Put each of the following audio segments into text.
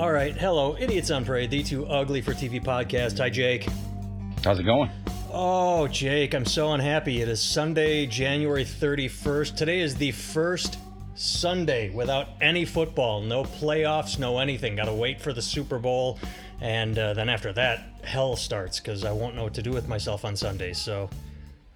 All right, hello, Idiots on Parade, the too ugly for TV podcast. Hi, Jake. How's it going? Oh, Jake, I'm so unhappy. It is Sunday, January 31st. Today is the first Sunday without any football, no playoffs, no anything. Got to wait for the Super Bowl, and uh, then after that, hell starts because I won't know what to do with myself on Sundays. So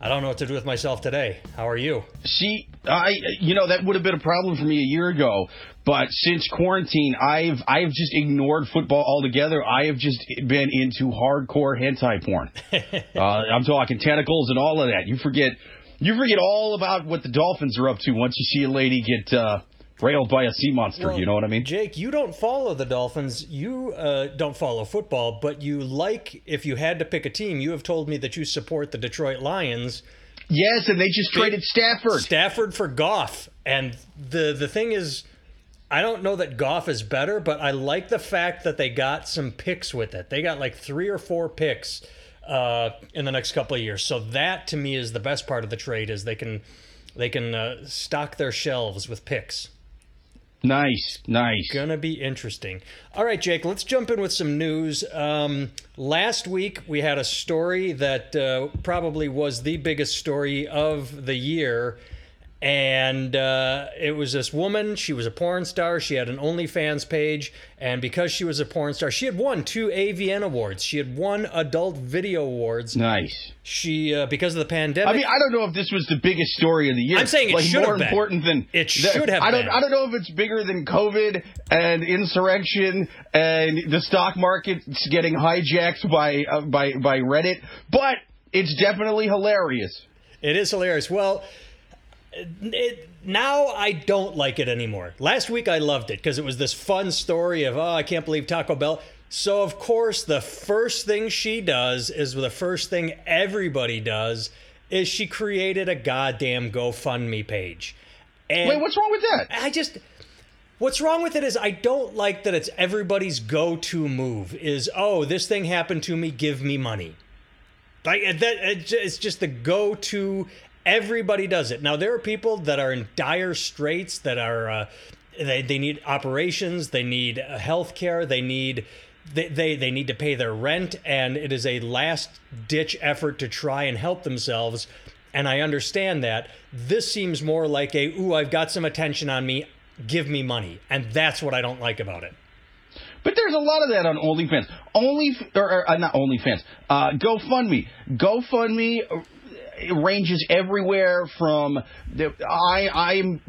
I don't know what to do with myself today. How are you? See, I you know that would have been a problem for me a year ago, but since quarantine, I've I've just ignored football altogether. I have just been into hardcore hentai porn. uh, I'm talking tentacles and all of that. You forget you forget all about what the dolphins are up to once you see a lady get uh, railed by a sea monster. Well, you know what I mean? Jake, you don't follow the Dolphins. You uh, don't follow football, but you like, if you had to pick a team, you have told me that you support the Detroit Lions. Yes, and they just traded Stafford. Stafford for Goff. And the, the thing is, I don't know that Goff is better, but I like the fact that they got some picks with it. They got like three or four picks uh, in the next couple of years. So that to me is the best part of the trade is they can they can uh, stock their shelves with picks. Nice, nice. Gonna be interesting. All right, Jake, let's jump in with some news. Um, last week, we had a story that uh, probably was the biggest story of the year and uh, it was this woman. She was a porn star. She had an OnlyFans page, and because she was a porn star, she had won two AVN awards. She had won Adult Video Awards. Nice. She uh, because of the pandemic. I mean, I don't know if this was the biggest story of the year. I'm saying it like, should more have been. important than It should have I don't. been. I don't know if it's bigger than COVID and insurrection and the stock market's getting hijacked by uh, by by Reddit, but it's definitely hilarious. It is hilarious. Well, it, now I don't like it anymore. Last week I loved it because it was this fun story of, oh, I can't believe Taco Bell. So, of course, the first thing she does is the first thing everybody does is she created a goddamn GoFundMe page. And Wait, what's wrong with that? I just what's wrong with it is I don't like that it's everybody's go-to move is oh this thing happened to me give me money. Like that it's just the go-to everybody does it. Now there are people that are in dire straits that are uh, they they need operations, they need health care, they need they, they they need to pay their rent and it is a last ditch effort to try and help themselves and I understand that. This seems more like a, ooh, I've got some attention on me, give me money. And that's what I don't like about it. But there's a lot of that on OnlyFans. Only or, or uh, not OnlyFans. Uh, GoFundMe. GoFundMe uh, ranges everywhere from the, I I'm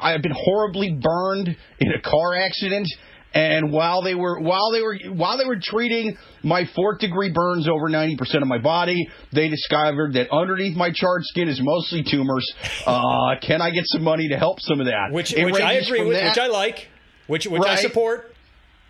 I've been horribly burned in a car accident. And while they were while they were while they were treating my fourth degree burns over 90% of my body, they discovered that underneath my charred skin is mostly tumors. Uh, can I get some money to help some of that? Which, which I agree with, that- which I like, which which I support.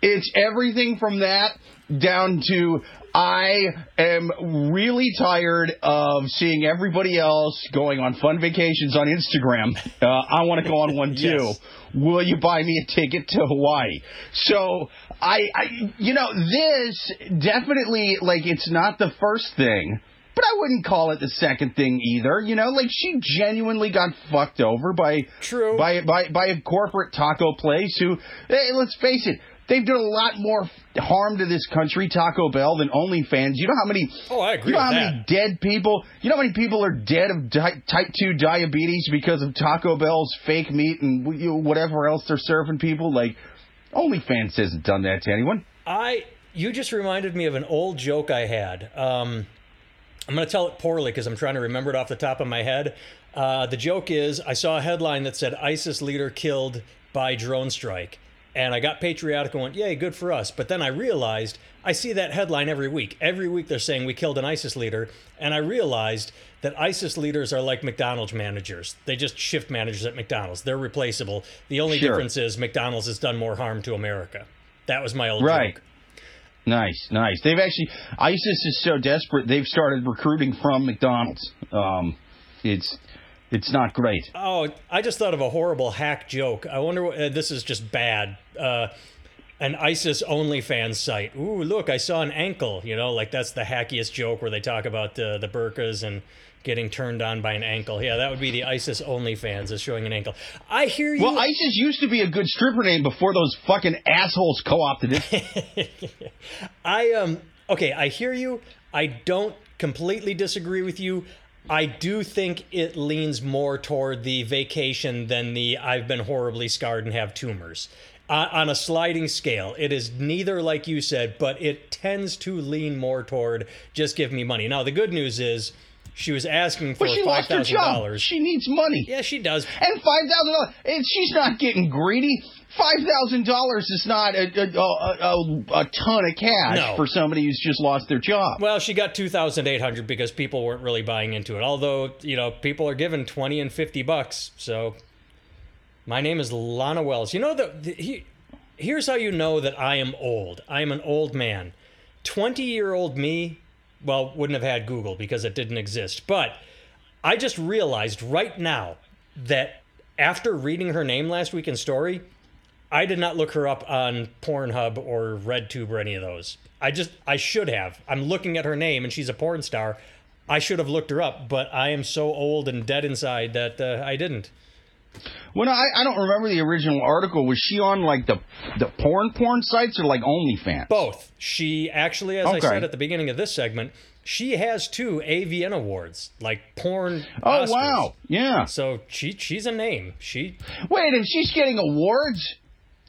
it's everything from that down to I am really tired of seeing everybody else going on fun vacations on Instagram. Uh, I want to go on one too. Yes. Will you buy me a ticket to Hawaii? So I, I, you know, this definitely like it's not the first thing. But I wouldn't call it the second thing either. You know, like she genuinely got fucked over by True. by by by a corporate taco place who, hey, let's face it, they've done a lot more harm to this country, Taco Bell, than OnlyFans. You know how many? Oh, I agree You know how that. many dead people? You know how many people are dead of di- type two diabetes because of Taco Bell's fake meat and you know, whatever else they're serving people? Like, OnlyFans hasn't done that to anyone. I you just reminded me of an old joke I had. Um, I'm going to tell it poorly because I'm trying to remember it off the top of my head. Uh, the joke is I saw a headline that said ISIS leader killed by drone strike. And I got patriotic and went, yay, good for us. But then I realized I see that headline every week. Every week they're saying we killed an ISIS leader. And I realized that ISIS leaders are like McDonald's managers. They just shift managers at McDonald's. They're replaceable. The only Sure. difference is McDonald's has done more harm to America. That was my old Right. joke. Nice, nice. They've actually ISIS is so desperate they've started recruiting from McDonald's. Um, it's it's not great. Oh, I just thought of a horrible hack joke. I wonder. What, uh, this is just bad. Uh, an ISIS OnlyFans site. Ooh, look, I saw an ankle. You know, like that's the hackiest joke where they talk about uh, the burkas and getting turned on by an ankle. Yeah, that would be the ISIS OnlyFans is showing an ankle. I hear you. Well, ISIS used to be a good stripper name before those fucking assholes co-opted it. I um okay, I hear you. I don't completely disagree with you. I do think it leans more toward the vacation than the I've been horribly scarred and have tumors. Uh, on a sliding scale, it is neither like you said, but it tends to lean more toward just give me money. Now, the good news is she was asking for five thousand dollars. She needs money. Yeah, she does. And five thousand dollars. And she's not getting greedy. Five thousand dollars is not a, a, a, a, ton of cash No. for somebody who's just lost their job. Well, she got 2,800 because people weren't really buying into it. Although, you know, people are giving 20 and 50 bucks. So, my name is Lana Wells. You know, the, the he, here's how you know that I am old. I am an old man. 20 year old me, well, wouldn't have had Google because it didn't exist. But I just realized right now that after reading her name last week in story, I did not look her up on Pornhub or RedTube or any of those. I just I should have. I'm looking at her name and she's a porn star. I should have looked her up, but I am so old and dead inside that uh, I didn't. Well, no, I, I don't remember the original article. Was she on like the the porn porn sites or like OnlyFans? Both. She actually, as I said at the beginning of this segment, she has two AVN awards, like porn. Oh Oscars. wow, yeah. So she she's a name. She Wait, and she's getting awards,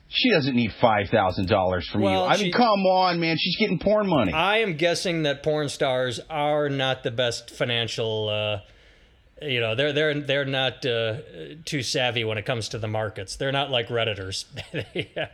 she doesn't need five thousand dollars from Well, you. I she- mean, come on, man. She's getting porn money. I am guessing that porn stars are not the best financial. Uh, you know, they're they're they're not uh, too savvy when it comes to the markets. They're not like redditors. yeah.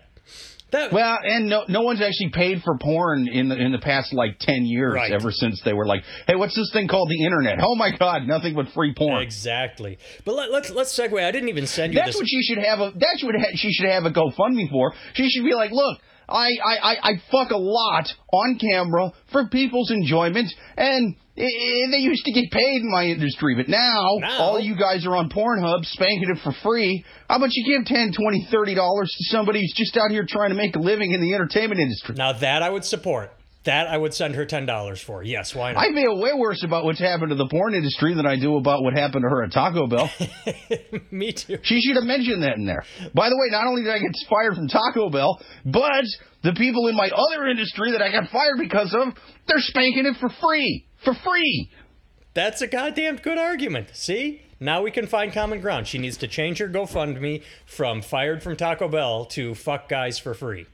That well, and no, no one's actually paid for porn in the in the past like ten years. Right. Ever since they were like, "Hey, what's this thing called the internet?" Oh my God, nothing but free porn. exactly. But let, let's let's segue. I didn't even send you That's this. what she should have a. That's what ha- she should have a GoFundMe for. She should be like, look. I, I, I, I fuck a lot on camera for people's enjoyment, and they used to get paid in my industry, but now, Now? all you guys are on Pornhub spanking it for free. How about you give 10 20 30 dollars to somebody who's just out here trying to make a living in the entertainment industry? now that I would support. That I would send her ten dollars for. Yes, why not? I feel way worse about what's happened to the porn industry than I do about what happened to her at Taco Bell. Me too. She should have mentioned that in there. By the way, not only did I get fired from Taco Bell, but the people in my other industry that I got fired because of, they're spanking it for free. For free. That's a goddamn good argument. See? Now we can find common ground. She needs to change her GoFundMe from fired from Taco Bell to fuck guys for free.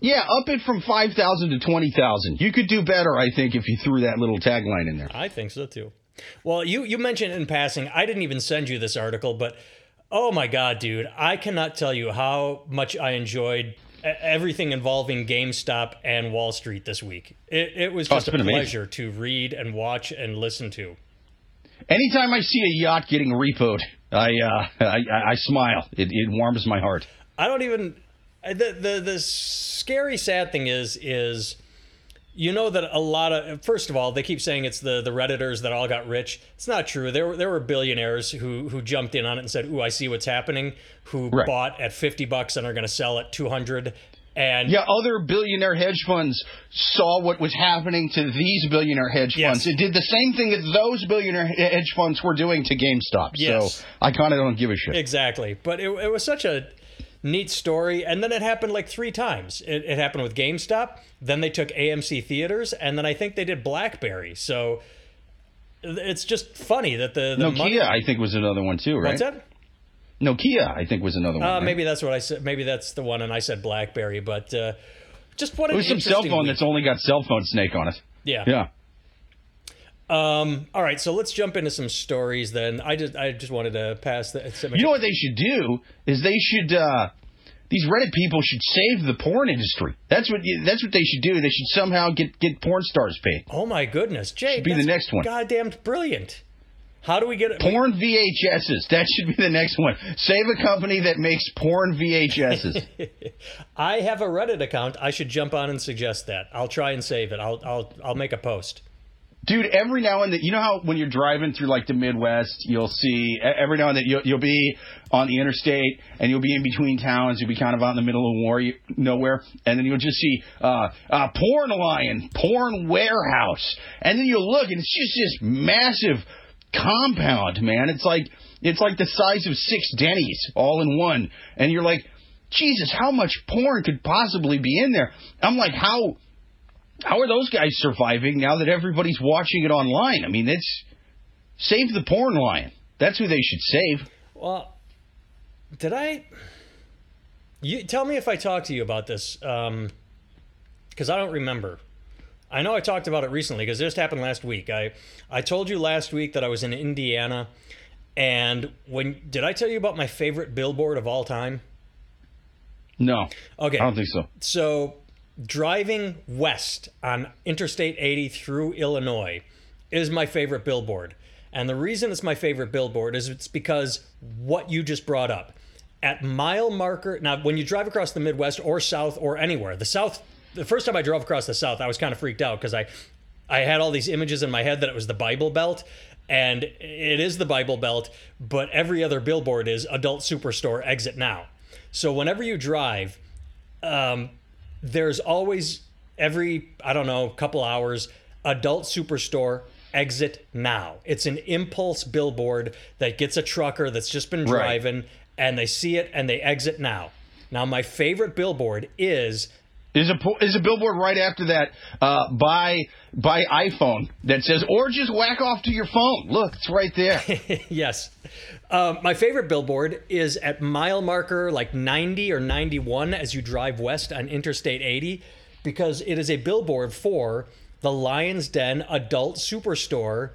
Yeah, up it from 5,000 to 20,000. You could do better, I think, if you threw that little tagline in there. I think so too. Well, you you mentioned in passing, I didn't even send you this article, but oh my god, dude, I cannot tell you how much I enjoyed everything involving GameStop and Wall Street this week. It, it was Oh, just it's a been amazing. pleasure to read and watch and listen to. Anytime I see a yacht getting repoed, I, uh, I, I, smile. It, it warms my heart. I don't even the the the scary sad thing is is you know that a lot of first of all they keep saying it's the the redditors that all got rich. It's not true. There were there were billionaires who who jumped in on it and said, "Ooh, I see what's happening." Who Right. bought at 50 bucks and are going to sell at 200 and Yeah, other billionaire hedge funds saw what was happening to these billionaire hedge Yes. funds. It did the same thing that those billionaire hedge funds were doing to GameStop. Yes. So I kind of don't give a shit. Exactly. But it, it was such a neat story. And then it happened like three times. It, it happened with GameStop. Then they took AMC theaters. And then I think they did Blackberry. So it's just funny that the, the Nokia, money. I think, was another one too, right? What's that? Nokia, I think, was another one. Uh, right? maybe that's what I said. Maybe that's the one, and I said BlackBerry. But uh, just what it an was some cell phone week. that's only got cell phone snake on it. Yeah. Yeah. Um. All right. So let's jump into some stories. Then I just I just wanted to pass the. You know what they should do is they should uh, these Reddit people should save the porn industry. That's what that's what they should do. They should somehow get get porn stars paid. oh my goodness, Jay. be the next one. Goddamn brilliant. How do we get it? Porn VHSs. That should be the next one. Save a company that makes porn VHSs. I have a Reddit account. I should jump on and suggest that. I'll try and save it. I'll I'll I'll make a post. Dude, every now and then, you know how when you're driving through like the Midwest, you'll see every now and then you'll, you'll be on the interstate and you'll be in between towns. You'll be kind of out in the middle of war, nowhere, and then you'll just see uh, uh, porn lion, porn warehouse, and then you'll look and it's just this massive compound, man. It's like it's like the size of six Denny's all in one, and you're like, Jesus, how much porn could possibly be in there? I'm like, how how are those guys surviving now that everybody's watching it online? I mean, it's save the porn lion. That's who they should save. Well, did I? You tell me if I talked to you about this, because um, I don't remember. I know I talked about it recently because this happened last week. I I told you last week that I was in Indiana, and when did I tell you about my favorite billboard of all time? No. Okay. I don't think so. So driving west on Interstate 80 through Illinois is my favorite billboard. And the reason it's my favorite billboard is it's because what you just brought up. At mile marker, now when you drive across the Midwest or South or anywhere, the South, the first time I drove across the South, I was kind of freaked out because I, I had all these images in my head that it was the Bible Belt. And it is the Bible Belt, but every other billboard is adult superstore exit now. So whenever you drive, um, there's always every I don't know couple hours adult superstore exit now. It's an impulse billboard that gets a trucker that's just been driving right. and they see it and they exit now. Now my favorite billboard is is a is a billboard right after that uh, by by iPhone that says or just whack off to your phone. Look, it's right there. yes. Uh, my favorite billboard is at mile marker like 90 or 91 as you drive west on Interstate 80 because it is a billboard for the Lion's Den Adult Superstore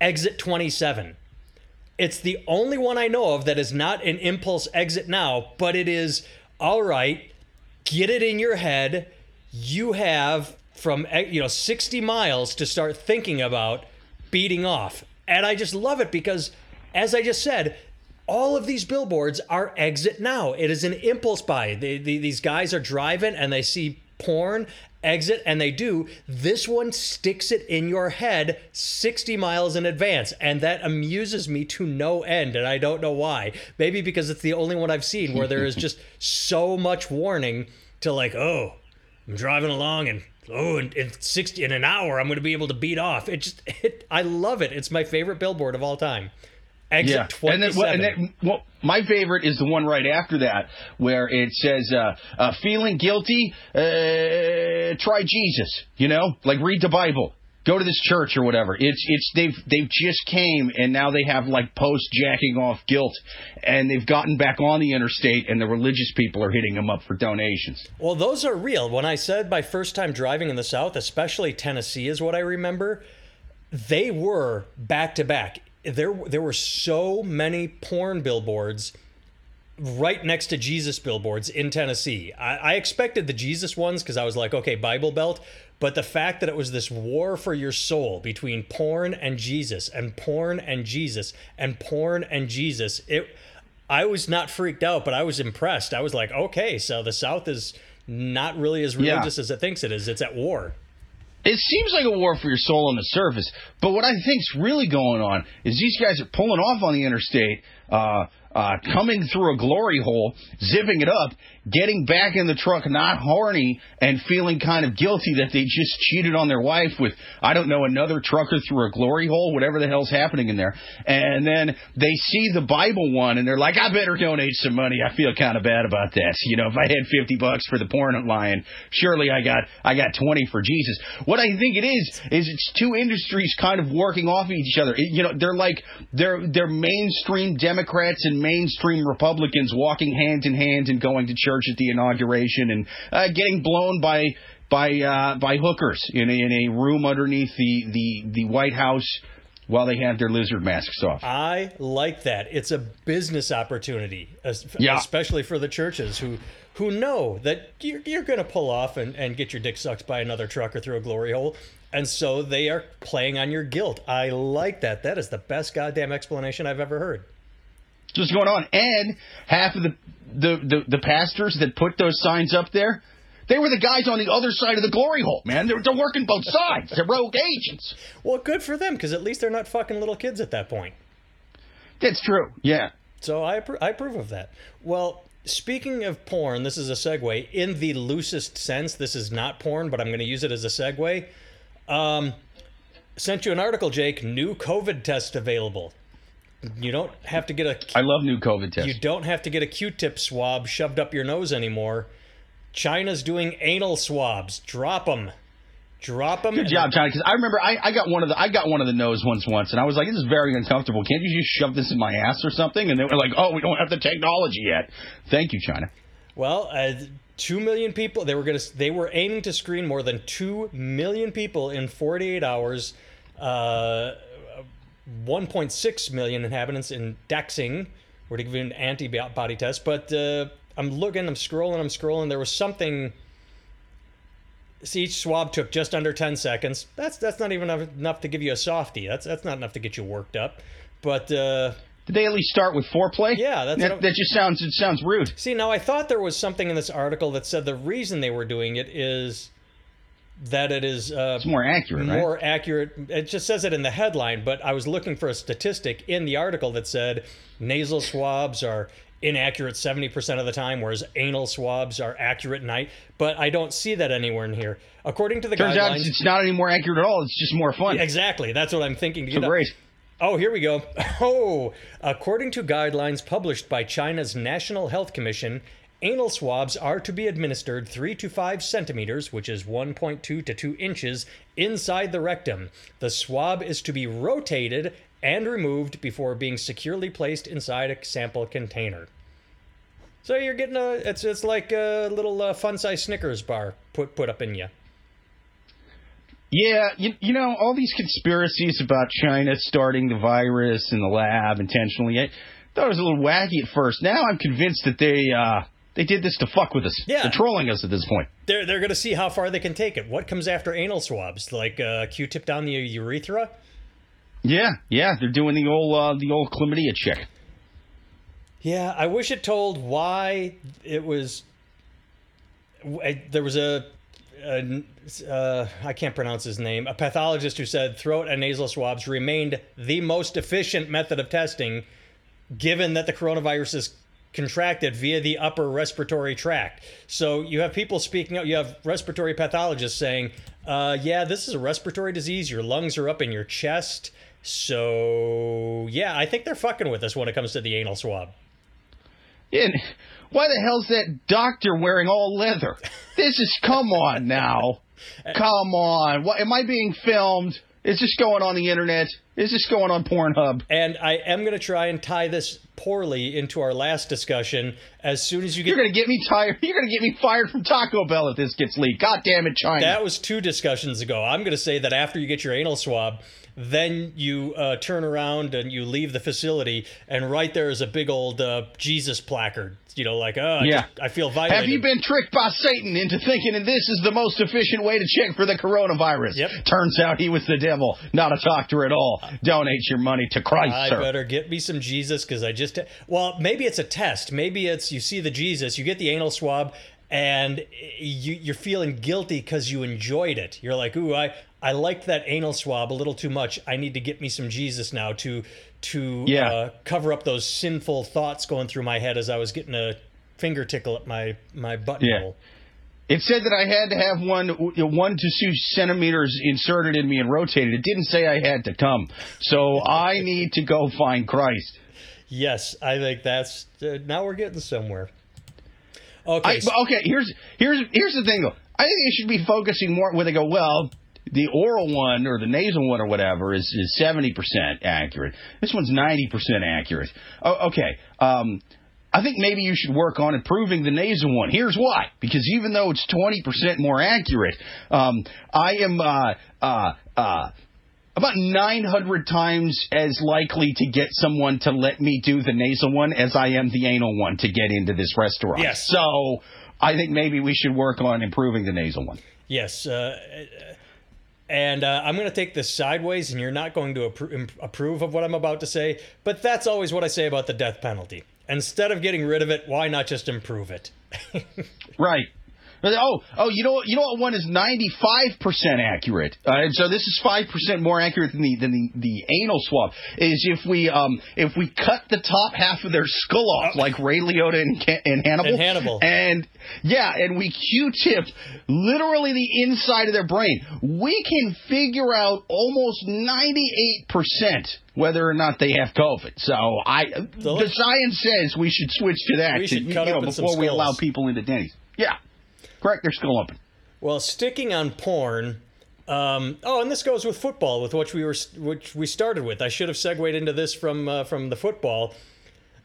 exit 27. It's the only one I know of that is not an impulse exit now, but it is all right. Get it in your head. You have from eh, you know 60 miles to start thinking about beating off. And I just love it because as I just said, all of these billboards are exit now. It is an impulse buy. They, they, these guys are driving and they see porn, exit, and they do. This one sticks it in your head 60 miles in advance. And that amuses me to no end. And I don't know why. Maybe because it's the only one I've seen where there is just so much warning to, like, oh, I'm driving along and oh in, in 60 in an hour i'm going to be able to beat off it just it, i love it it's my favorite billboard of all time Exit yeah. 27. And then, well, and then, well, my favorite is the one right after that, where it says, uh, uh, "Feeling guilty? Uh, try Jesus." You know, like read the Bible, go to this church or whatever. It's it's they've they've just came and now they have like post jacking off guilt, and they've gotten back on the interstate, and the religious people are hitting them up for donations. Well, those are real. When I said my first time driving in the South, especially Tennessee, is what I remember. They were back to back there there were so many porn billboards right next to Jesus billboards in Tennessee. I, I expected the Jesus ones because I was like, okay, Bible Belt. But the fact that it was this war for your soul between porn and Jesus and porn and Jesus and porn and Jesus, it I was not freaked out, but I was impressed. I was like, okay, so the South is not really as religious yeah. as it thinks it is. It's at war. It seems like a war for your soul on the surface, but what I think's really going on is these guys are pulling off on the interstate, uh, uh, coming through a glory hole, zipping it up, getting back in the truck not horny and feeling kind of guilty that they just cheated on their wife with, I don't know, another trucker through a glory hole, whatever the hell's happening in there. And then they see the Bible one and they're like, I better donate some money. I feel kind of bad about that You know, if I had 50 bucks for the porn lion, surely I got, I got 20 for Jesus. What I think it is, is it's two industries kind of working off each other. It, you know, they're like, they're, they're mainstream Democrats and mainstream Republicans walking hand in hand and going to church at the inauguration and uh, getting blown by by uh, by hookers in a, in a room underneath the, the, the White House while they have their lizard masks off. I like that. It's a business opportunity, yeah. especially for the churches who who know that you're, you're going to pull off and, and get your dick sucked by another trucker through a glory hole. And so they are playing on your guilt. I like that. That is the best goddamn explanation I've ever heard. What's going on? And half of the the, the, the pastors that put those signs up there, They were the guys on the other side of the glory hole, man. They're, they're working both sides. They're rogue agents. Well, good for them because at least they're not fucking little kids at that point. That's true. Yeah. So I, appro- I approve of that. Well, speaking of porn, this is a segue. In the loosest sense, this is not porn, but I'm going to use it as a segue. Um, sent you an article, Jake. New COVID test available. You don't have to get a I love new COVID tests. you don't have to get a Q-tip swab shoved up your nose anymore. China's doing anal swabs. Drop them. Drop them. Good job, China. Because I remember I, I got one of the I got one of the nose once once, and I was like, "This is very uncomfortable. Can't you just shove this in my ass or something?" And they were like, "Oh, we don't have the technology yet." Thank you, China. Well, uh, two million people. They were gonna. They were aiming to screen more than two million people in 48 hours. Uh, 1.6 million inhabitants in Daxing were to give you an antibody test. But uh, I'm looking. I'm scrolling. I'm scrolling. There was something. See, each swab took just under 10 seconds. That's that's not even enough, enough to give you a softie. That's that's not enough to get you worked up. But uh, Did they at least start with foreplay? Yeah, that's that, that just sounds it sounds rude. See, now I thought there was something in this article that said the reason they were doing it is that it is uh, It's more accurate, right? more accurate. It just says it in the headline, but I was looking for a statistic in the article that said nasal swabs are inaccurate 70% of the time, whereas anal swabs are accurate night But I don't see that anywhere in here. According to the Turns out guidelines. it's not any more accurate at all. It's just more fun. Exactly. That's what I'm thinking. So great. Oh, here we go. Oh, according to guidelines published by China's National Health Commission, anal swabs are to be administered 3 to 5 centimeters, which is 1.2 to 2 inches, inside the rectum. The swab is to be rotated and removed before being securely placed inside a sample container. So you're getting a it's it's like a little uh, fun size Snickers bar put put up in you. Yeah, you, you know, all these conspiracies about China starting the virus in the lab intentionally, I thought it was a little wacky at first. Now I'm convinced that they uh, they did this to fuck with us. Yeah. They're trolling us at this point. They're they're gonna see how far they can take it. What comes after anal swabs? Like uh, Q-tip down the urethra? Yeah, yeah, they're doing the old uh, the old chlamydia check. Yeah, I wish it told why it was. There was a, a uh, I can't pronounce his name, a pathologist who said throat and nasal swabs remained the most efficient method of testing, given that the coronavirus is contracted via the upper respiratory tract. So you have people speaking out. You have respiratory pathologists saying, uh, "Yeah, this is a respiratory disease. Your lungs are up in your chest." So yeah, I think they're fucking with us when it comes to the anal swab. And why the hell's that doctor wearing all leather? This is come on now, come on. What am I being filmed? Is this going on the internet? Is this going on Pornhub? And I am going to try and tie this poorly into our last discussion. As soon as you get You're gonna get me tired. You're gonna get me fired from Taco Bell if this gets leaked. God damn it, China. that was two discussions ago. I'm going to say that after you get your anal swab, then you uh, turn around and you leave the facility, and right there is a big old uh, Jesus placard. You know, like, oh, I Yeah. just- I feel violated. Have you been tricked by Satan into thinking that this is the most efficient way to check for the coronavirus? Yep. Turns out he was the devil, not a doctor at all. Donate your money to Christ, I sir. better get me some Jesus because I just well maybe it's a test maybe it's you see the Jesus you get the anal swab and you you're feeling guilty because you enjoyed it you're like ooh I I liked that anal swab a little too much I need to get me some Jesus now to to Yeah. uh, cover up those sinful thoughts going through my head as I was getting a finger tickle at my my buttonhole. It said that I had to have one one to two centimeters inserted in me and rotated. It didn't say I had to come. So I need to go find Christ. Yes, I think that's uh, now we're getting somewhere. Okay, I, so- okay, here's here's here's the thing though. I think they should be focusing more when they go, well, the oral one or the nasal one or whatever is is seventy percent accurate. This one's ninety percent accurate. Oh, okay. Um, I think maybe you should work on improving the nasal one. Here's why: because even though it's twenty percent more accurate, um, I am uh, uh, uh, about 900 times as likely to get someone to let me do the nasal one as I am the anal one to get into this restaurant. Yes. So I think maybe we should work on improving the nasal one. Yes, uh, and uh, I'm going to take this sideways, and you're not going to appro- approve of what I'm about to say, but that's always what I say about the death penalty. Instead of getting rid of it, why not just improve it? Right. Oh, oh, you know, you know what one is ninety five percent accurate. Uh, and so this is five percent more accurate than the than the, the anal swab. Is if we um if we cut the top half of their skull off, like Ray Liotta and, and Hannibal, And Hannibal. and yeah, and we Q-tipped literally the inside of their brain, we can figure out almost ninety eight percent whether or not they have COVID. So I, So the science says we should switch to that. We to, should cut you know, before we allow people into Denny's. Yeah, correct. They're skull open. Well, sticking on porn. Um, oh, and this goes with football, with which we were, which we started with. I should have segued into this from uh, from the football.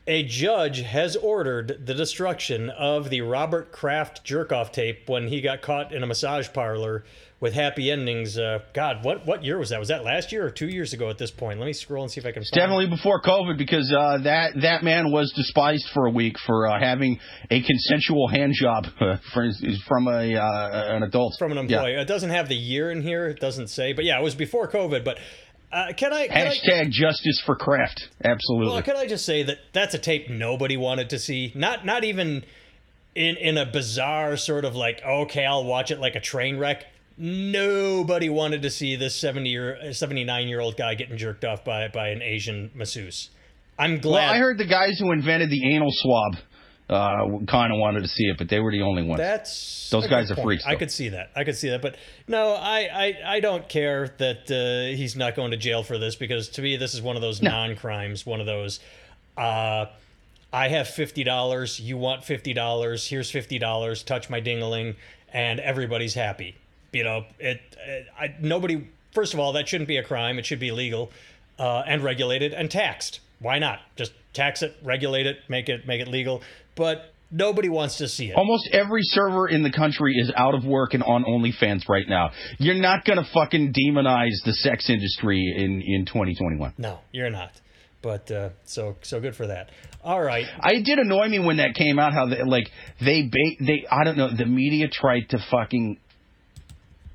A judge has ordered the destruction of the Robert Kraft jerk-off tape when he got caught in a massage parlor with happy endings. Uh, God, what what year was that? Was that last year or two years ago? At this point, let me scroll and see if I can. Definitely before COVID, because uh, that that man was despised for a week for uh, having a consensual hand job for, from a uh, an adult from an Yeah. employee. It doesn't have the year in here. It doesn't say, but yeah, it was before COVID. But uh, can I? Can I Hashtag justice for Kraft. Absolutely. Well, can I just say that that's a tape nobody wanted to see. Not not even in in a bizarre sort of like okay, I'll watch it like a train wreck. Nobody wanted to see this 70 year 79 year old guy getting jerked off by by an Asian masseuse. I'm glad well, I heard the guys who invented the anal swab uh, kind of wanted to see it, but they were the only ones. That's Those guys are point. freaks, I could see that. I could see that. But no, I I, I don't care that uh, he's not going to jail for this because to me this is one of those non-crimes. One of those. Uh, I have fifty dollars. You want fifty dollars? Here's fifty dollars. Touch my dingaling, and everybody's happy. You know, it. it I, nobody. First of all, that shouldn't be a crime. It should be legal, uh, and regulated and taxed. Why not? Just tax it, regulate it, make it make it legal. But nobody wants to see it. Almost every server in the country is out of work and on OnlyFans right now. You're not gonna fucking demonize the sex industry in in 2021. No, you're not. But uh, so so good for that. All right. I did annoy me when that came out. How they like they ba- they I don't know the media tried to fucking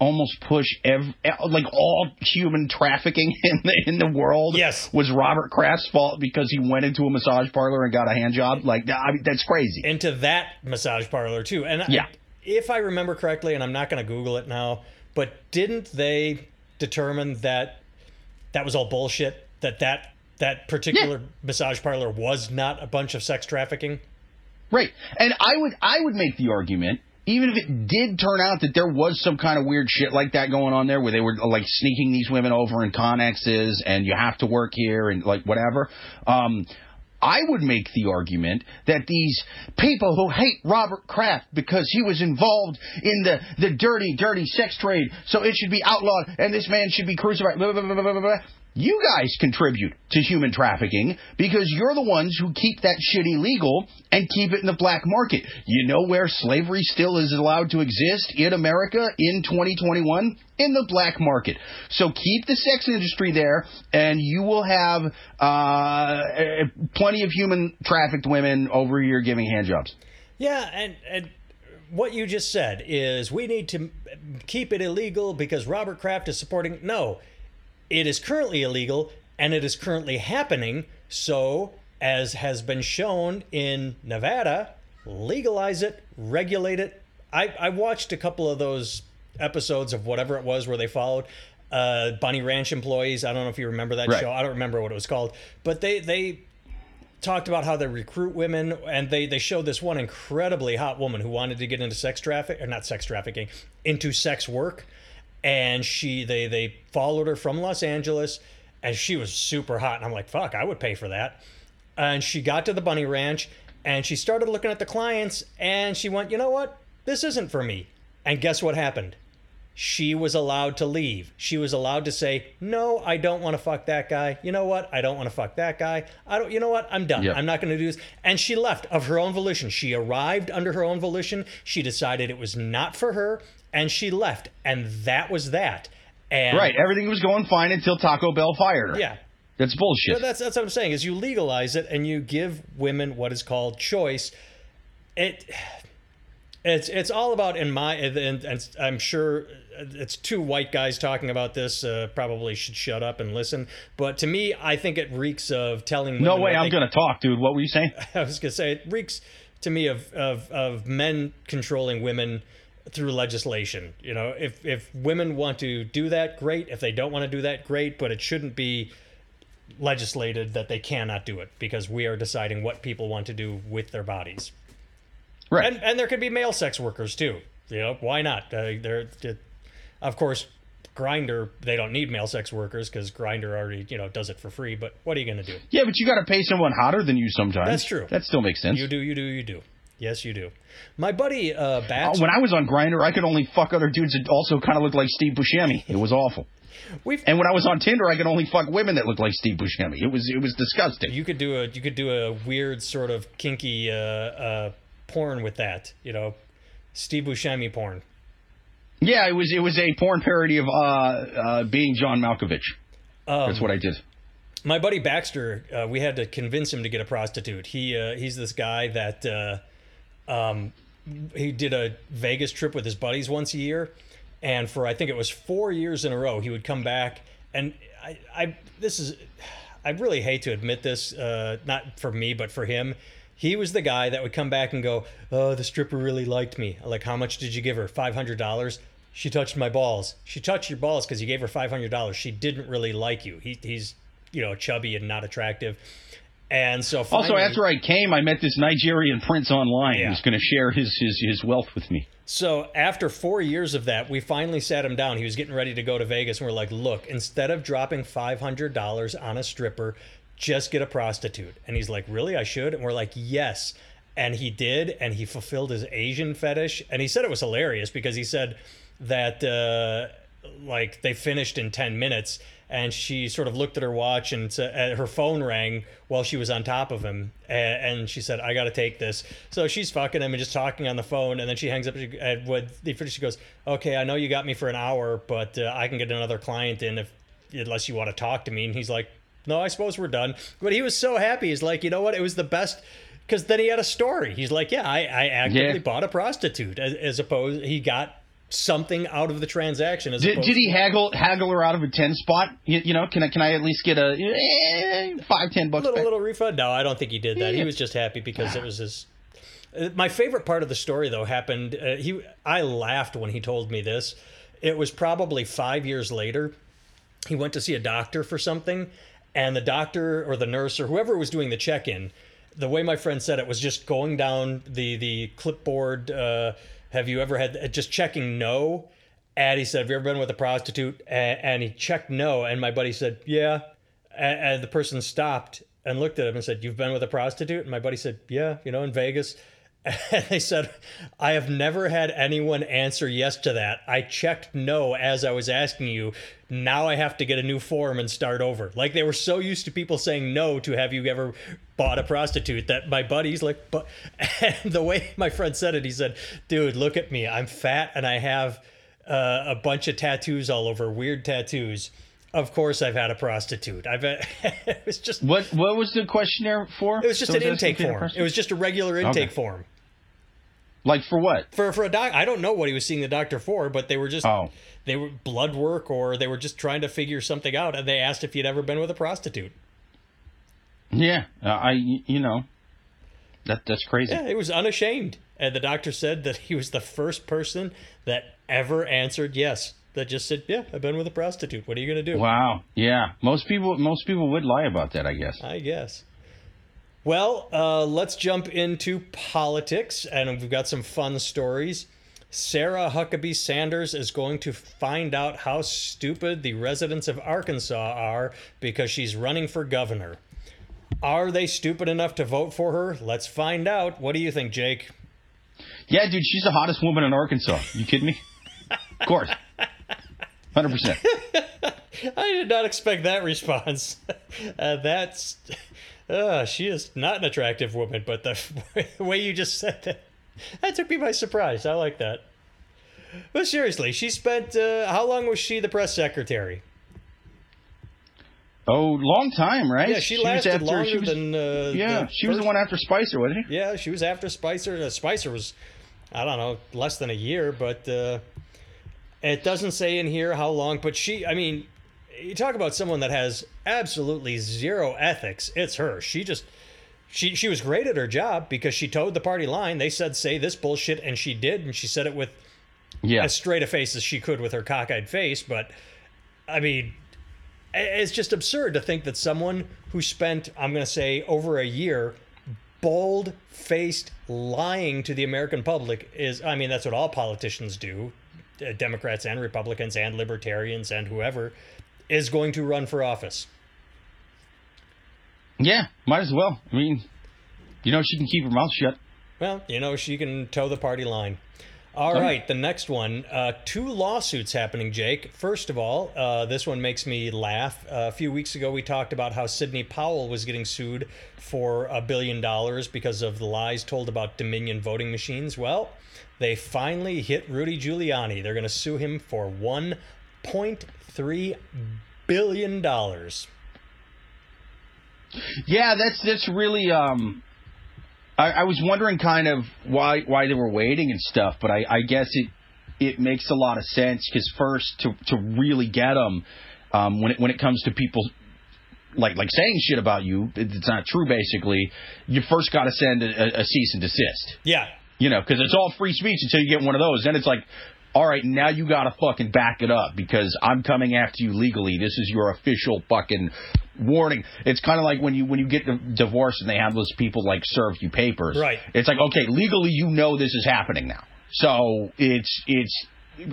almost push ev- like all human trafficking in the in the world. Yes. was Robert Kraft's fault because he went into a massage parlor and got a hand job. Like I mean, that's crazy. Into that massage parlor too. And I- Yeah. if I remember correctly, and I'm not going to Google it now, but didn't they determine that that was all bullshit? That that that particular massage parlor was not a bunch of sex trafficking. Right. And I would I would make the argument, even if it did turn out that there was some kind of weird shit like that going on there where they were like sneaking these women over in conexes and you have to work here and like whatever. Um I would make the argument that these people who hate Robert Kraft because he was involved in the, the dirty, dirty sex trade, so it should be outlawed and this man should be crucified. Blah, blah, blah. You guys contribute to human trafficking because you're the ones who keep that shit illegal and keep it in the black market. You know where slavery still is allowed to exist in America in 2021? In the black market. So keep the sex industry there, and you will have uh, plenty of human trafficked women over here giving handjobs. Yeah, and and what you just said is we need to keep it illegal because Robert Kraft is supporting. No, it is currently illegal and it is currently happening. So, as has been shown in Nevada, legalize it, regulate it. I, I watched a couple of those episodes of whatever it was where they followed uh, Bunny Ranch employees. I don't know if you remember that Right. show. I don't remember what it was called, but they they talked about how they recruit women and they they showed this one incredibly hot woman who wanted to get into sex traffic or not sex trafficking into sex work and she they they followed her from Los Angeles and she was super hot and I'm like fuck I would pay for that and she got to the bunny ranch and she started looking at the clients and she went you know what this isn't for me and guess what happened she was allowed to leave. She was allowed to say, "No, I don't want to fuck that guy. You know what? I don't want to fuck that guy. I don't. You know what? I'm done. Yep. I'm not going to do this." And she left of her own volition. She arrived under her own volition. She decided it was not for her, and she left. And that was that. And Right. Everything was going fine until Taco Bell fired her. yeah. That's bullshit. That's that's what I'm saying is you legalize it and you give women what is called choice. It it's it's all about in my and, and I'm sure it's two white guys talking about this. Uh, probably should shut up and listen. But to me, I think it reeks of telling. Women no way. I'm going to talk, dude. What were you saying? I was gonna say it reeks to me of of of men controlling women through legislation. You know, if if women want to do that, great. If they don't want to do that, great. But it shouldn't be legislated that they cannot do it because we are deciding what people want to do with their bodies. Right. And and there could be male sex workers too. You know, why not? Uh, they're, they're- of course, Grindr. They don't need male sex workers because Grindr already you know does it for free. But what are you going to do? yeah, but you got to pay someone hotter than you sometimes. That's true. That still makes sense. You do, you do, you do. Yes, you do. My buddy uh, when I was on Grindr, I could only fuck other dudes that also kind of looked like Steve Buscemi. It was awful. we've And when I was on Tinder, I could only fuck women that looked like Steve Buscemi. It was it was disgusting. you could do a you could do a weird sort of kinky uh, uh, porn with that. You know, Steve Buscemi porn. Yeah, it was it was a porn parody of uh, uh, being John Malkovich. Um, That's what I did. my buddy Baxter, uh, we had to convince him to get a prostitute. He uh, he's this guy that uh, um, he did a Vegas trip with his buddies once a year, and for I think it was four years in a row, he would come back. And I, I this is, I really hate to admit this, uh, not for me, but for him. He was the guy that would come back and go, "Oh, the stripper really liked me. Like, how much did you give her? Five hundred dollars." She touched my balls. She touched your balls because you gave her five hundred dollars. She didn't really like you. He, he's, you know, chubby and not attractive. And so Also, after I came, I met this Nigerian prince online Yeah. who's going to share his, his his wealth with me. So after four years of that, we finally sat him down. He was getting ready to go to Vegas, and we're like, "Look, instead of dropping five hundred dollars on a stripper, just get a prostitute." And he's like, "Really? I should?" And we're like, "Yes." And he did, and he fulfilled his Asian fetish. And he said it was hilarious because he said that uh, like they finished in ten minutes, and she sort of looked at her watch and uh, her phone rang while she was on top of him, and, and she said, "I got to take this." So she's fucking him and just talking on the phone, and then she hangs up. she- And when they finish, she goes, "Okay, I know you got me for an hour, but uh, I can get another client in if unless you want to talk to me." And he's like, "No, I suppose we're done." But he was so happy. He's like, "You know what? It was the best." Because then he had a story. He's like, "Yeah, I, I actively Yeah. bought a prostitute, as, as opposed he got." Something out of the transaction. As Did, did he haggle haggle her out of a ten spot? You, you know, can I can I at least get a eh, five ten bucks? little back? little refund. No, I don't think he did that. He was just happy because it was his. Uh, My favorite part of the story, though, happened. Uh, he, I laughed when he told me this. It was probably five years later. He went to see a doctor for something, and the doctor or the nurse or whoever was doing the check-in, the way my friend said it was just going down the the clipboard. Uh, have you ever had just checking no? And he said, "Have you ever been with a prostitute?" And, and he checked no, and my buddy said, "Yeah." And, and the person stopped and looked at him and said, "You've been with a prostitute?" And my buddy said, "Yeah, you know, in Vegas." And they said, "I have never had anyone answer yes to that. I checked no as I was asking you. Now I have to get a new form and start over." Like they were so used to people saying no to "Have you ever bought a prostitute?" that my buddy's like, "But," and the way my friend said it, he said, "Dude, look at me. I'm fat and I have." uh, a bunch of tattoos all over, weird tattoos. Of course, I've had a prostitute. I've had, it was just What what was the questionnaire for? it was just So an intake form. It was just a regular intake Okay. form like for what? for for a doc. I don't know what he was seeing the doctor for, but they were just Oh. they were blood work or they were just trying to figure something out, and they asked if he'd ever been with a prostitute. Yeah, uh, I you know that that's crazy. Yeah, it was unashamed, and the doctor said that he was the first person that ever answered yes. That just said, "Yeah, I've been with a prostitute. What are you gonna do?" Wow. Yeah. Most people most people would lie about that, I guess. I guess. Well, uh, let's jump into politics, and we've got some fun stories. Sarah Huckabee Sanders is going to find out how stupid the residents of Arkansas are because she's running for governor. Are they stupid enough to vote for her? Let's find out. What do you think, Jake? Yeah, dude, she's the hottest woman in Arkansas. You kidding me? of course. 100%. I did not expect that response. Uh, that's. Uh, she is not an attractive woman, but the way you just said that, that took me by surprise. I like that. But seriously, she spent. Uh, how long was she the press secretary? Oh, long time, right? Yeah, she, was lasted after- longer she was- than. Uh, Yeah, the she was the one after Spicer, wasn't she? Yeah, she was after Spicer. Uh, Spicer was, I don't know, less than a year, but uh, it doesn't say in here how long. But she, I mean, you talk about someone that has absolutely zero ethics. It's her. She just, she she was great at her job because she toed the party line. They said say this bullshit, and she did, and she said it with Yeah. as straight a face as she could with her cockeyed face. But I mean, it's just absurd to think that someone who spent, I'm going to say, over a year bold faced lying to the American public is, I mean, that's what all politicians do, uh, Democrats and Republicans and libertarians and whoever, is going to run for office. Yeah, might as well. I mean, you know, she can keep her mouth shut. Well, you know, she can toe the party line. All right, the next one. Uh, two lawsuits happening, Jake. First of all, uh, this one makes me laugh. Uh, a few weeks ago, we talked about how Sidney Powell was getting sued for a billion dollars because of the lies told about Dominion voting machines. Well, they finally hit Rudy Giuliani. They're going to sue him for $1.3 billion. Yeah, that's that's really. Um, I, I was wondering kind of why why they were waiting and stuff, but I, I guess it it makes a lot of sense because first to to really get them um, when it when it comes to people like like saying shit about you, it's not true. Basically, you first got to send a, a cease and desist. Yeah, You know, because it's all free speech until you get one of those. Then it's like, all right, now you got to fucking back it up because I'm coming after you legally. This is your official fucking warning. It's kind of like when you when you get di- divorced and they have those people like serve you papers. Right. It's like, okay, legally you know this is happening now. So it's it's.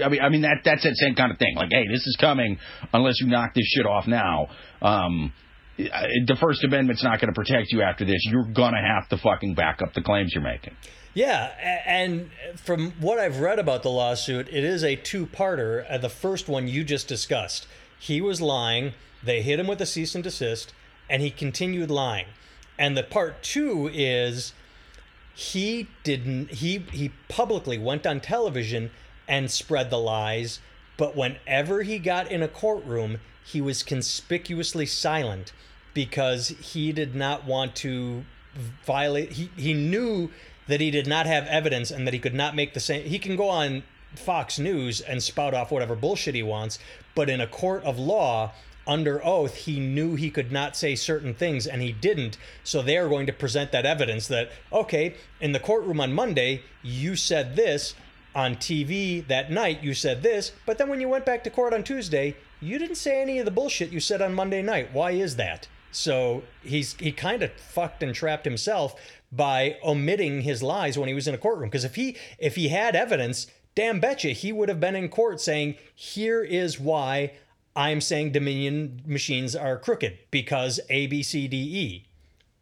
I mean, I mean that that's that same kind of thing. Like, hey, this is coming unless you knock this shit off now. Um, the First Amendment's not going to protect you after this. You're gonna have to fucking back up the claims you're making. Yeah, and from what I've read about the lawsuit, it is a two-parter. Uh, the first one you just discussed. He was lying. They hit him with a cease and desist, and he continued lying. And the part two is he didn't. He he publicly went on television and spread the lies. But whenever he got in a courtroom, he was conspicuously silent because he did not want to violate. He he knew that he did not have evidence and that he could not make the same. He can go on Fox News and spout off whatever bullshit he wants, but in a court of law, under oath, he knew he could not say certain things and he didn't. So they are going to present that evidence that, okay, in the courtroom on Monday, you said this. On TV that night, you said this, but then when you went back to court on Tuesday, you didn't say any of the bullshit you said on Monday night. Why is that? So he's he kind of fucked and trapped himself by omitting his lies when he was in a courtroom. Because if he if he had evidence, damn betcha he would have been in court saying, "Here is why I'm saying Dominion machines are crooked because A, B, C, D, E."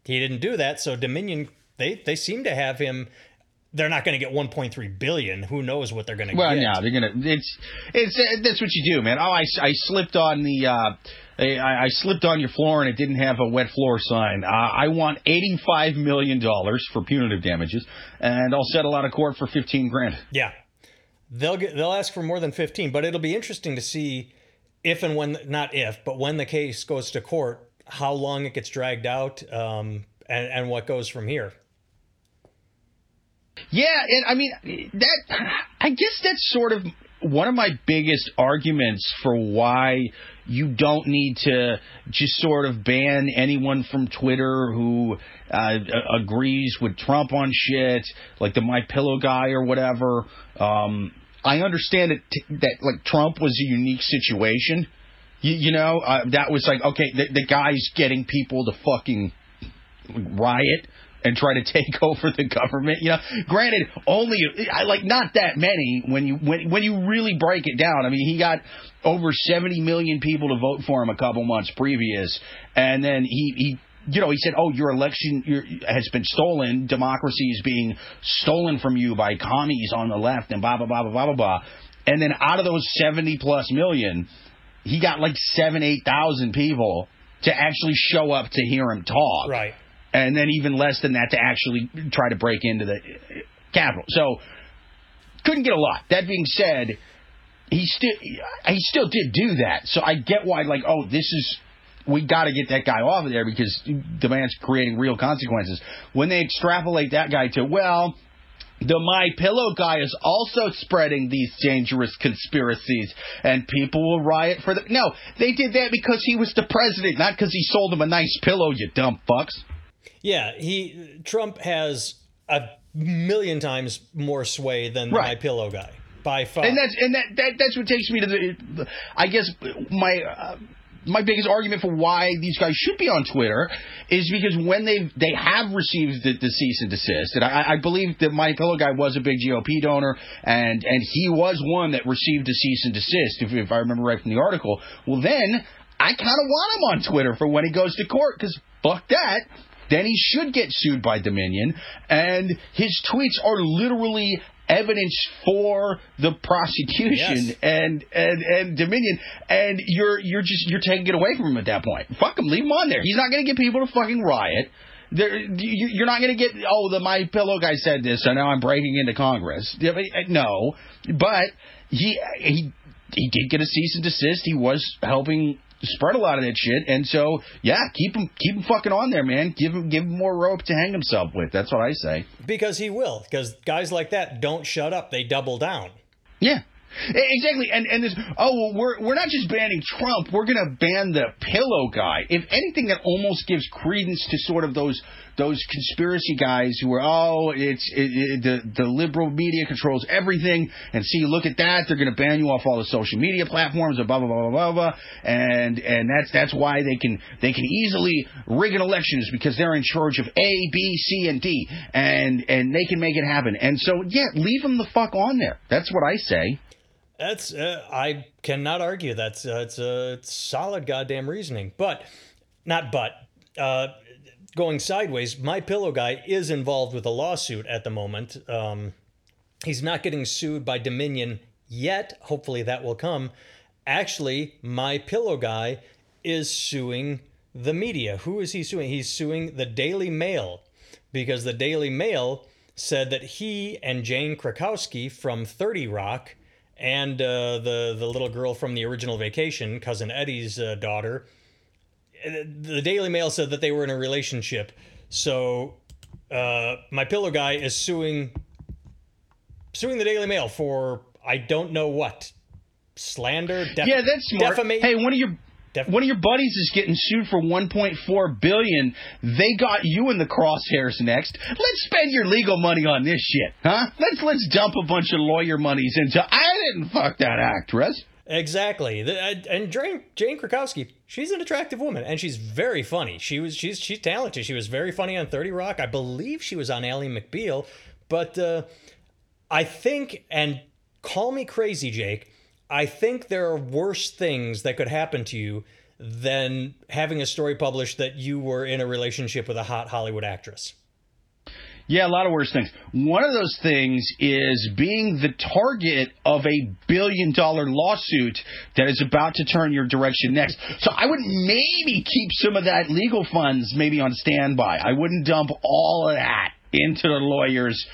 He didn't do that, so Dominion they they seem to have him. They're not going to get 1.3 billion. Who knows what they're going to Well, get? Well, no, they're gonna. It's it's uh, that's what you do, man. Oh, I, I slipped on the. Uh, I, I slipped on your floor and it didn't have a wet floor sign. Uh, I want eighty-five million dollars for punitive damages, and I'll settle out of court for fifteen grand. Yeah, they'll get they'll ask for more than fifteen, but it'll be interesting to see if and when not if, but when the case goes to court, how long it gets dragged out, um, and and what goes from here. Yeah, and I mean that. I guess that's sort of one of my biggest arguments for why you don't need to just sort of ban anyone from Twitter who uh, agrees with Trump on shit, like the My Pillow guy or whatever. Um, I understand that t- that like Trump was a unique situation. You, you know, uh, that was like okay, the, the guy's getting people to fucking riot and try to take over the government. You know, granted, only like not that many when you when when you really break it down. I mean, he got over 70 million people to vote for him a couple months previous, and then he he. You know, he said, "Oh, your election your, has been stolen. Democracy is being stolen from you by commies on the left, and blah blah blah blah blah blah blah." And then out of those seventy plus million, he got like seven, eight thousand people to actually show up to hear him talk Right. And then even less than that to actually try to break into the Capitol. So couldn't get a lot. That being said, he still he still did do that. So I get why like oh this is we got to get that guy off of there because the man's creating real consequences. When they extrapolate that guy to well. The My Pillow guy is also spreading these dangerous conspiracies, and people will riot for the. No, they did that because he was the president, not because he sold them a nice pillow. You dumb fucks. Yeah, he Trump has a million times more sway than Right. My Pillow guy. by far. And that's and that, that that's what takes me to the. I guess my. Uh, my biggest argument for why these guys should be on Twitter is because when they they have received the, the cease and desist, and I, I believe that my pillow guy was a big GOP donor, and and he was one that received a cease and desist, if, if I remember right from the article. Well, then I kind of want him on Twitter for when he goes to court, because fuck that. Then he should get sued by Dominion, and his tweets are literally evidence for the prosecution Yes. and and and Dominion, and you're you're just you're taking it away from him at that point. Fuck him, leave him on there. He's not going to get people to fucking riot. There, you- you're not going to get oh the my pillow guy said this, so now I'm breaking into Congress. Uh, No, but he he he did get a cease and desist. He was helping spread a lot of that shit, and so yeah, keep him keep him fucking on there, man. Give him give him more rope to hang himself with. That's what I say. because he will. Because guys like that don't shut up; they double down. Yeah. Exactly, and and this. Oh, well, we're we're not just banning Trump. We're going to ban the pillow guy. If anything, that almost gives credence to sort of those those conspiracy guys who are oh, it's it, it, the the liberal media controls everything. And see, look at that. They're going to ban you off all the social media platforms. And blah blah blah blah blah. And and that's that's why they can they can easily rig an elections because they're in charge of A, B, C, and D, and and they can make it happen. And so yeah, leave them the fuck on there. That's what I say. That's uh, I cannot argue. That's uh, it's a solid goddamn reasoning. But not but. Uh, going sideways, my pillow guy is involved with a lawsuit at the moment. Um, he's not getting sued by Dominion yet. Hopefully that will come. Actually, my pillow guy is suing the media. Who is he suing? He's suing the Daily Mail because the Daily Mail said that he and Jane Krakowski from 30 Rock and uh, the the little girl from the original Vacation, cousin Eddie's uh, daughter, the Daily Mail said that they were in a relationship. So uh, my pillow guy is suing suing the Daily Mail for I don't know what slander. Def- Yeah, that's smart. Defamation. Hey, one of your Def- one of your buddies is getting sued for 1.4 billion. They got you in the crosshairs next. Let's spend your legal money on this shit, huh? Let's let's dump a bunch of lawyer monies into. I didn't fuck that actress. Exactly. Uh, and Jane, Jane Krakowski, she's an attractive woman and she's very funny. She was she's she's talented. She was very funny on 30 Rock. I believe she was on Ally McBeal, but uh, I think and call me crazy, Jake, I think there are worse things that could happen to you than having a story published that you were in a relationship with a hot Hollywood actress. Yeah, a lot of worse things. One of those things is being the target of a billion dollar lawsuit that is about to turn your direction next. So I would maybe keep some of that legal funds maybe on standby. I wouldn't dump all of that into the lawyers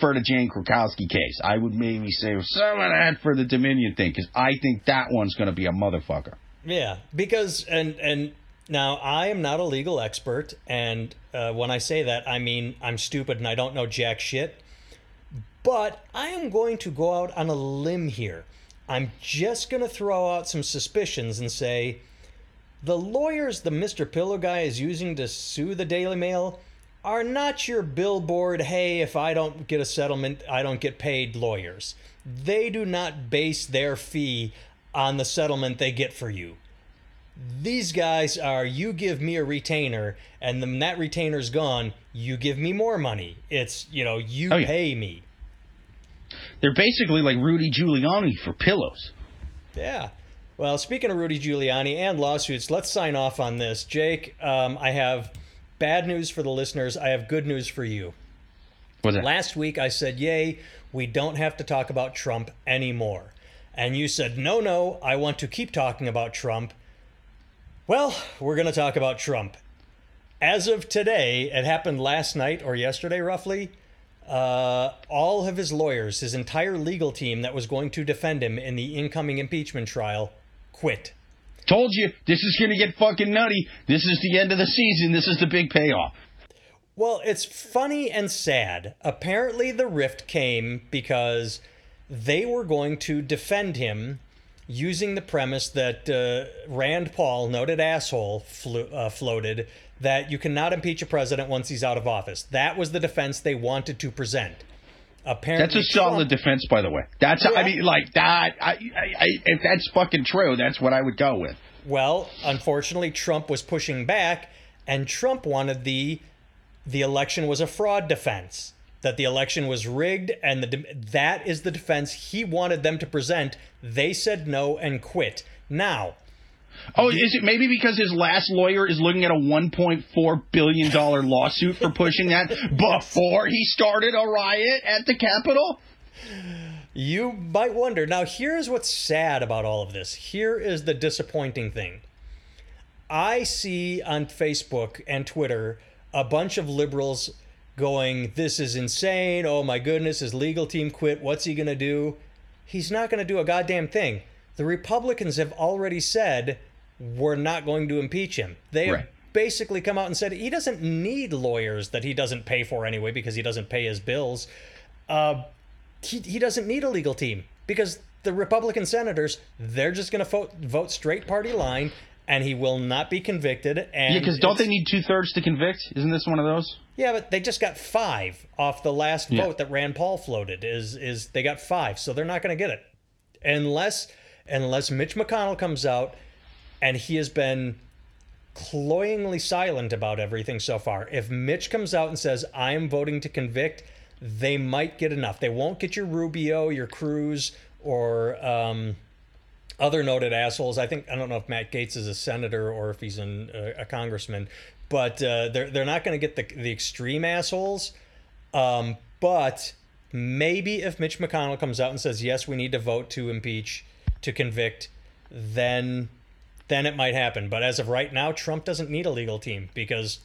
for the Jane Krakowski case. I would maybe save some of that for the Dominion thing because I think that one's going to be a motherfucker. Yeah, because and and now I am not a legal expert, and uh, when I say that, I mean I'm stupid and I don't know jack shit. But I am going to go out on a limb here. I'm just going to throw out some suspicions and say the lawyers the Mr. Pillow guy is using to sue the Daily Mail are not your billboard, hey, if I don't get a settlement, I don't get paid lawyers. They do not base their fee on the settlement they get for you. These guys are you give me a retainer, and then that retainer's gone, you give me more money. It's, you know, you Oh, yeah. pay me. They're basically like Rudy Giuliani for pillows. Yeah. Well, speaking of Rudy Giuliani and lawsuits, let's sign off on this. Jake, um, I have bad news for the listeners. I have good news for you. What's that? Last week I said, Yay, we don't have to talk about Trump anymore. And you said, No, no, I want to keep talking about Trump. Well, we're going to talk about Trump. As of today, it happened last night or yesterday roughly. Uh, all of his lawyers, his entire legal team that was going to defend him in the incoming impeachment trial, quit. Told you this is going to get fucking nutty. This is the end of the season. This is the big payoff. Well, it's funny and sad. Apparently, the rift came because they were going to defend him using the premise that uh, Rand Paul, noted asshole, flo- uh, floated that you cannot impeach a president once he's out of office. That was the defense they wanted to present. Apparently, That's a solid Trump- defense, by the way. That's I mean, like that. I, I, I, if that's fucking true, that's what I would go with. Well, unfortunately, Trump was pushing back, and Trump wanted the the election was a fraud defense. That the election was rigged, and the that is the defense he wanted them to present. They said no and quit. Now, Oh, is it maybe because his last lawyer is looking at a 1.4 billion dollar lawsuit for pushing that before he started a riot at the Capitol? You might wonder. Now, here's what's sad about all of this. Here is the disappointing thing. I see on Facebook and Twitter a bunch of liberals going, This is insane. Oh my goodness, his legal team quit. What's he going to do? He's not going to do a goddamn thing. The Republicans have already said, We're not going to impeach him. They Right. basically come out and said he doesn't need lawyers that he doesn't pay for anyway because he doesn't pay his bills uh, he, he doesn't need a legal team because the Republican senators they're just going to vote vote straight party line and he will not be convicted and Yeah, because don't they need two thirds to convict? Isn't this one of those? Yeah but they just got 5 off the last Yeah. vote that Rand Paul floated is is they got 5 so they're not going to get it unless unless Mitch McConnell comes out and he has been cloyingly silent about everything so far. If Mitch comes out and says, I am voting to convict, they might get enough. They won't get your Rubio, your Cruz, or um, other noted assholes. I think, I don't know if Matt Gaetz is a senator or if he's an, uh, a congressman, but uh, they're, they're not going to get the, the extreme assholes. Um, but maybe if Mitch McConnell comes out and says, yes, we need to vote to impeach, to convict, then then it might happen. But as of right now, Trump doesn't need a legal team because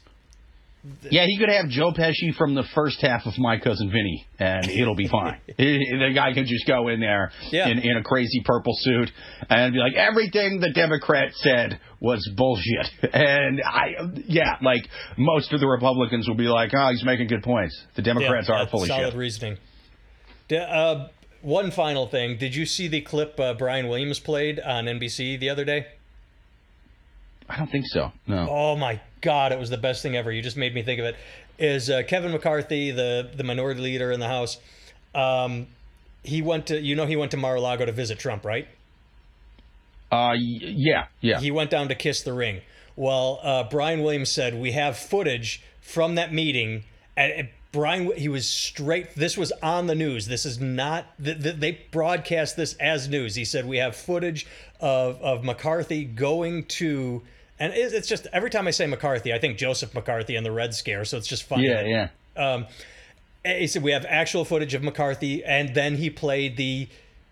Yeah, he could have Joe Pesci from the first half of My Cousin Vinny, and it'll be fine. the guy could just go in there Yeah. in, in a crazy purple suit and be like, everything the Democrat said was bullshit. And I, yeah, like most of the Republicans will be like, oh, he's making good points. The Democrats are that's full of solid reasoning. Uh, one final thing: Did you see the clip uh, Brian Williams played on NBC the other day? I don't think so. No. Oh my god, it was the best thing ever. You just made me think of it. Is uh, Kevin McCarthy, the the minority leader in the House? Um, he went to you know he went to Mar-a-Lago to visit Trump, right? Uh, yeah, yeah. He went down to kiss the ring. Well, uh, Brian Williams said we have footage from that meeting, and and Brian he was straight. This was on the news. This is not. th- th- They broadcast this as news. He said we have footage of of McCarthy going to. And it's it's just every time I say McCarthy, I think Joseph McCarthy and the Red Scare. So it's just funny. yeah, that- yeah. he said we have actual footage of McCarthy, and then he played the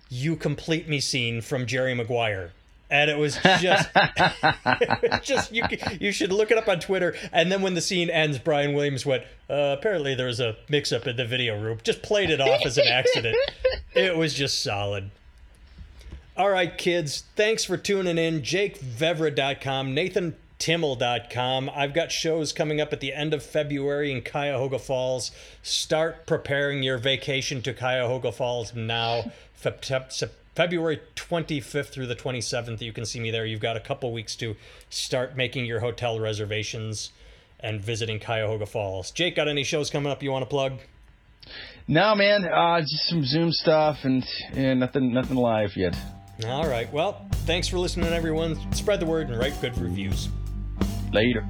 "You Complete Me" scene from Jerry Maguire, and it was just, it was just you. You should look it up on Twitter. And then when the scene ends, Brian Williams went, uh, "Apparently there was a mix-up in the video room." Just played it off as an accident. It was just solid. All right, kids. Thanks for tuning in. JakeVevra.com, NathanTimmel.com. I've got shows coming up at the end of February in Cuyahoga Falls. Start preparing your vacation to Cuyahoga Falls now. Feb- Feb- February 25th through the 27th. You can see me there. You've got a couple weeks to start making your hotel reservations and visiting Cuyahoga Falls. Jake, got any shows coming up you want to plug? No, man. Uh, just some Zoom stuff and, and nothing, nothing live yet. All right. Well, thanks for listening, everyone. Spread the word and write good reviews. Later.